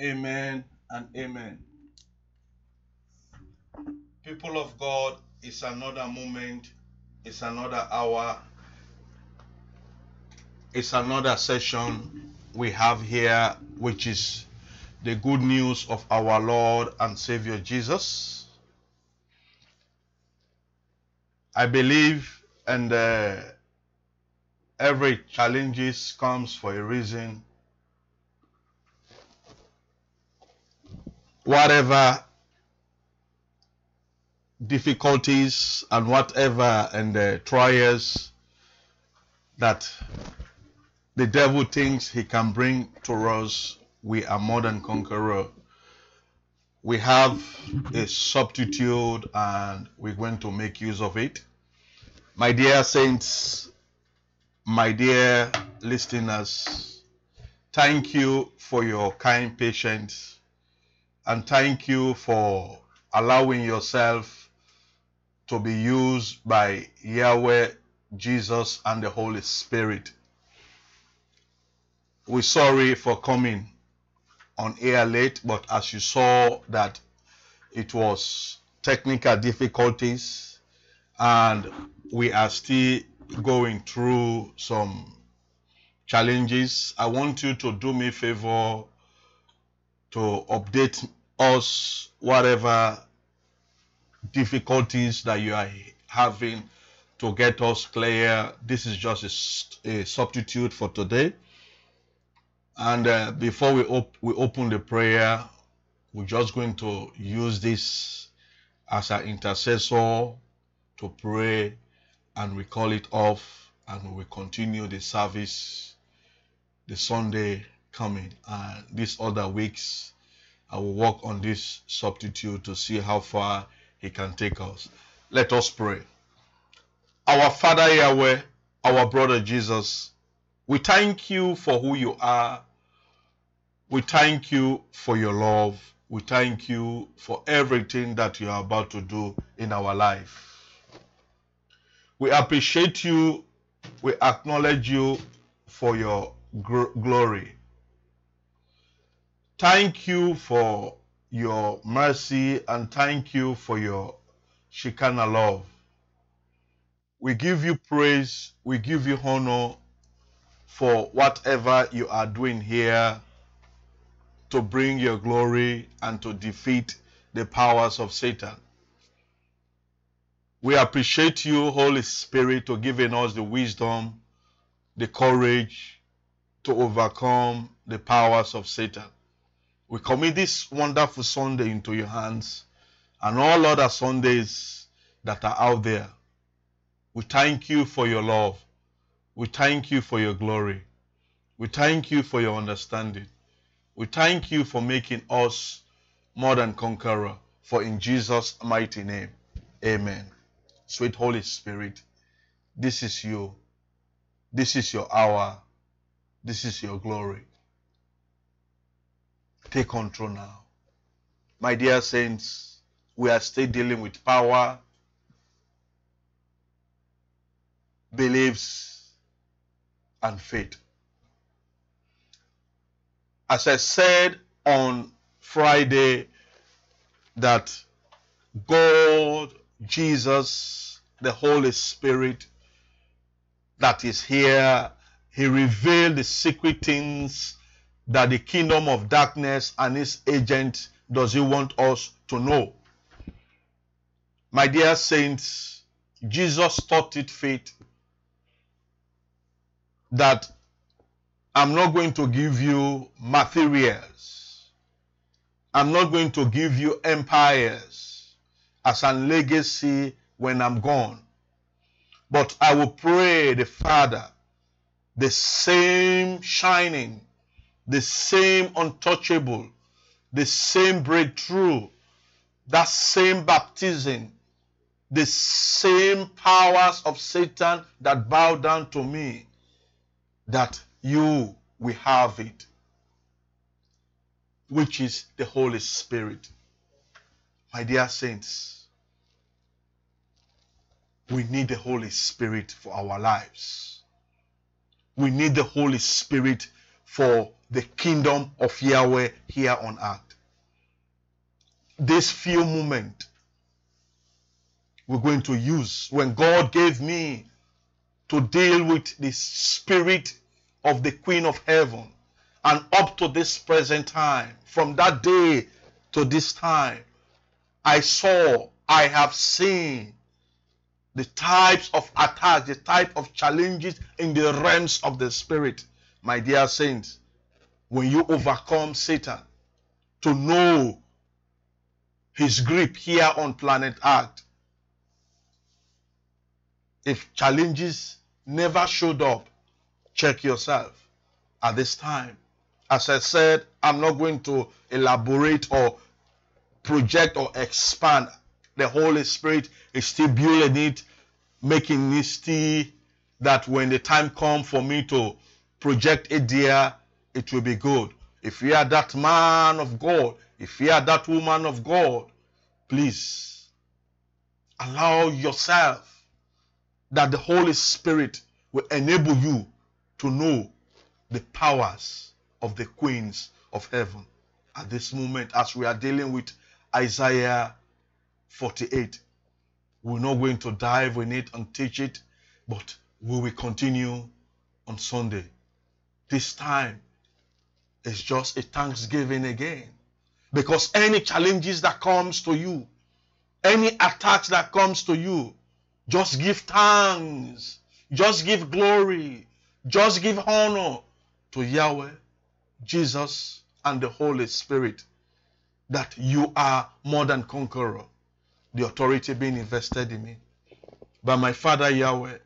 Amen and amen. People of God, it's another moment, it's another hour, it's another session we have here, which is the good news of our Lord and Savior Jesus. I believe, and uh, every challenges comes for a reason. Whatever difficulties and whatever and uh, trials that the devil thinks he can bring to us, we are more than conqueror. We have a substitute and we're going to make use of it. My dear saints, my dear listeners, thank you for your kind patience and thank you for allowing yourself to be used by Yahweh, Jesus, and the Holy Spirit. We're sorry for coming on air late, but as you saw that it was technical difficulties and we are still going through some challenges. I want you to do me a favor to update us whatever difficulties that you are having to get us clear. This is just a, a substitute for today. And uh, before we, op- we open the prayer, we're just going to use this as an intercessor to pray and we call it off and we will continue the service the Sunday coming. Uh, and these other weeks, I will work on this substitute to see how far he can take us. Let us pray. Our Father Yahweh, our brother Jesus, we thank you for who you are. We thank you for your love. We thank you for everything that you are about to do in our life. We appreciate you. We acknowledge you for your glory. Thank you for your mercy and thank you for your Shekinah love. We give you praise, we give you honor for whatever you are doing here to bring your glory and to defeat the powers of Satan. We appreciate you, Holy Spirit, for giving us the wisdom, the courage to overcome the powers of Satan. We commit this wonderful Sunday into your hands and all other Sundays that are out there. We thank you for your love. We thank you for your glory. We thank you for your understanding. We thank you for making us more than conqueror. For in Jesus' mighty name, amen. Sweet Holy Spirit, this is you. This is your hour. This is your glory. Take control now. My dear saints, we are still dealing with power, beliefs, and faith. As I said on Friday, that God, Jesus, the Holy Spirit that is here, He revealed the secret things that the kingdom of darkness and its agent does he want us to know. My dear saints, Jesus taught it faith that I'm not going to give you materials. I'm not going to give you empires as a legacy when I'm gone. But I will pray the Father the same shining, the same untouchable, the same breakthrough, that same baptism, the same powers of Satan that bow down to me, that you will have it, which is the Holy Spirit. My dear saints, we need the Holy Spirit for our lives. We need the Holy Spirit for the kingdom of Yahweh here on earth. This few moment we're going to use when God gave me to deal with the spirit of the Queen of Heaven and up to this present time, from that day to this time, I saw, I have seen the types of attacks, the type of challenges in the realms of the spirit. My dear saints, when you overcome Satan, to know his grip here on planet Earth, if challenges never showed up, check yourself at this time. As I said, I'm not going to elaborate or project or expand. The Holy Spirit is still building it, making it still that when the time comes for me to project it there, it will be good. If you are that man of God, if you are that woman of God, please allow yourself that the Holy Spirit will enable you to know the powers of the queens of heaven at this moment as we are dealing with Isaiah 48. We're not going to dive in it and teach it, but we will continue on Sunday. This time is just a thanksgiving again. Because any challenges that comes to you, any attacks that comes to you, just give thanks. Just give glory. Just give honor to Yahweh, Jesus, and the Holy Spirit that you are more than conqueror. The authority being invested in me. By my Father Yahweh,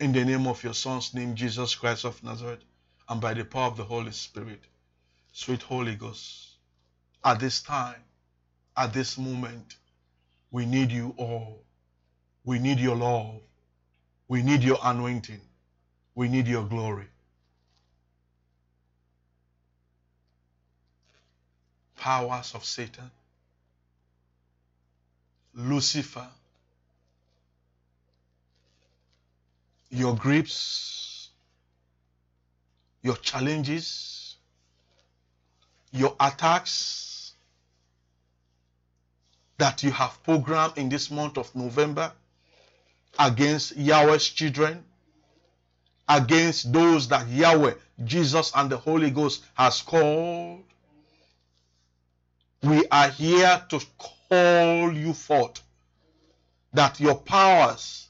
in the name of your Son's name, Jesus Christ of Nazareth, and by the power of the Holy Spirit, sweet Holy Ghost, at this time, at this moment, we need you all. We need your love. We need your anointing. We need your glory. Powers of Satan, Lucifer, your grips, your challenges, your attacks that you have programmed in this month of November against Yahweh's children, against those that Yahweh, Jesus, and the Holy Ghost has called. We are here to call you forth that your powers,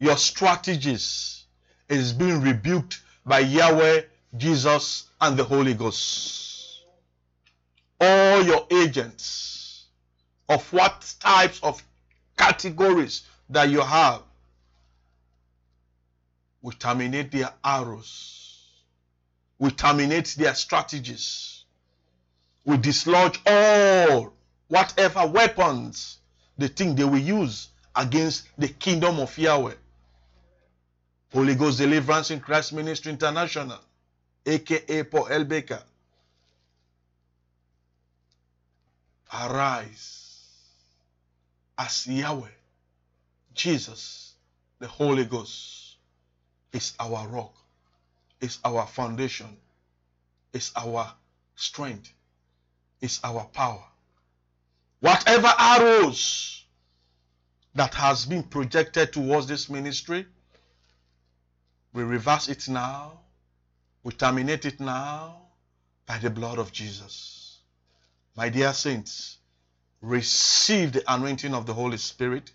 your strategies is being rebuked by Yahweh, Jesus, and the Holy Ghost. All your agents of what types of categories that you have, we terminate their arrows. We terminate their strategies. We dislodge all whatever weapons they think they will use against the kingdom of Yahweh. Holy Ghost Deliverance in Christ Ministry International, aka Paul L. Arise as Yahweh Jesus, the Holy Ghost, is our rock, is our foundation, is our strength, is our power. Whatever arrows that has been projected towards this ministry, we reverse it now, we terminate it now by the blood of Jesus. My dear saints, receive the anointing of the Holy Spirit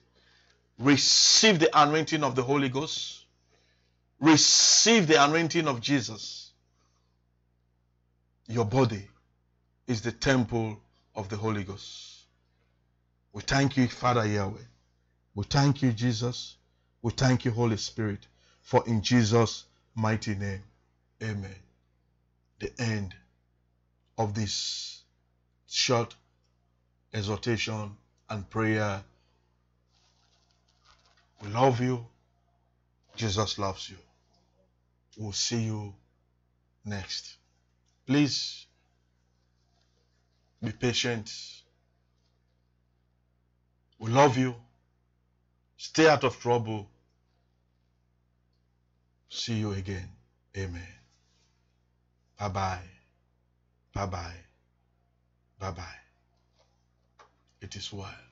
receive the anointing of the Holy Ghost, receive the anointing of Jesus. Your body is the temple of the Holy Ghost. We thank you, Father Yahweh. We thank you, Jesus. We thank you, Holy Spirit, for in Jesus' mighty name, amen. The end of this short exhortation and prayer we love you. Jesus loves you. We'll see you next. Please be patient. We love you. Stay out of trouble. See you again. Amen. Bye bye. Bye bye. Bye bye. It is well.